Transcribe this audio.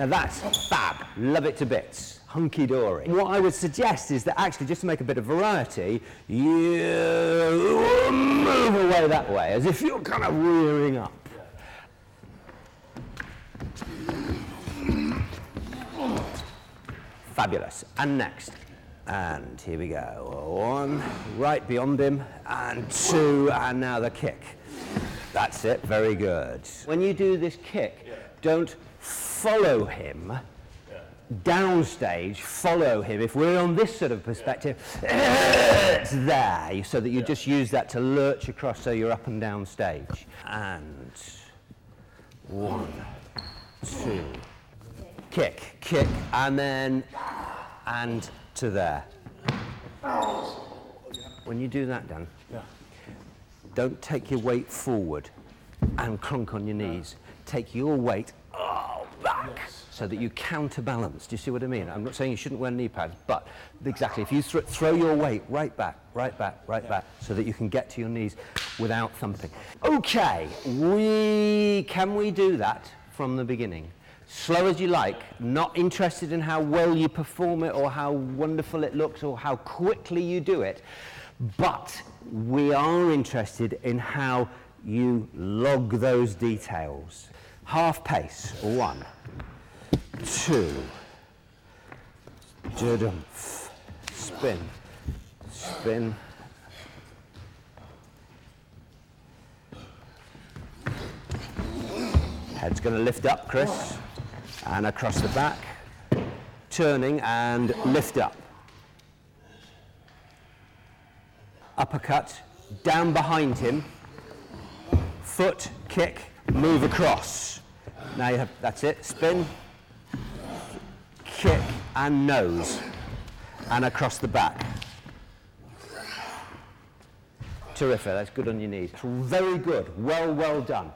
Now that's fab. Love it to bits. Hunky dory. What I would suggest is that actually, just to make a bit of variety, you move away that way as if you're kind of rearing up. Fabulous. And next. And here we go. One, right beyond him, and two, and now the kick. That's it, very good. When you do this kick, don't follow him downstage, follow him. If we're on this sort of perspective, it's there, so that you just use that to lurch across so you're up and down stage. And one, two, kick, kick, and then, and to there. Oh. When you do that, Dan, don't take your weight forward and clunk on your knees. Take your weight oh, back so that you counterbalance. Do you see what I mean? I'm not saying you shouldn't wear knee pads, but exactly, if you thr throw your weight right back, right back, right back, so that you can get to your knees without thumping. Okay, we can we do that from the beginning? Slow as you like, not interested in how well you perform it or how wonderful it looks or how quickly you do it, but we are interested in how you log those details. Half pace, one, two, da-dumph, spin, spin, Head's going to lift up, Chris, and across the back, turning and lift up. Uppercut, down behind him, foot, kick, move across. Now you have, that's it, spin, kick and nose, and across the back. Terrific, that's good on your knees. Very good, well, well done.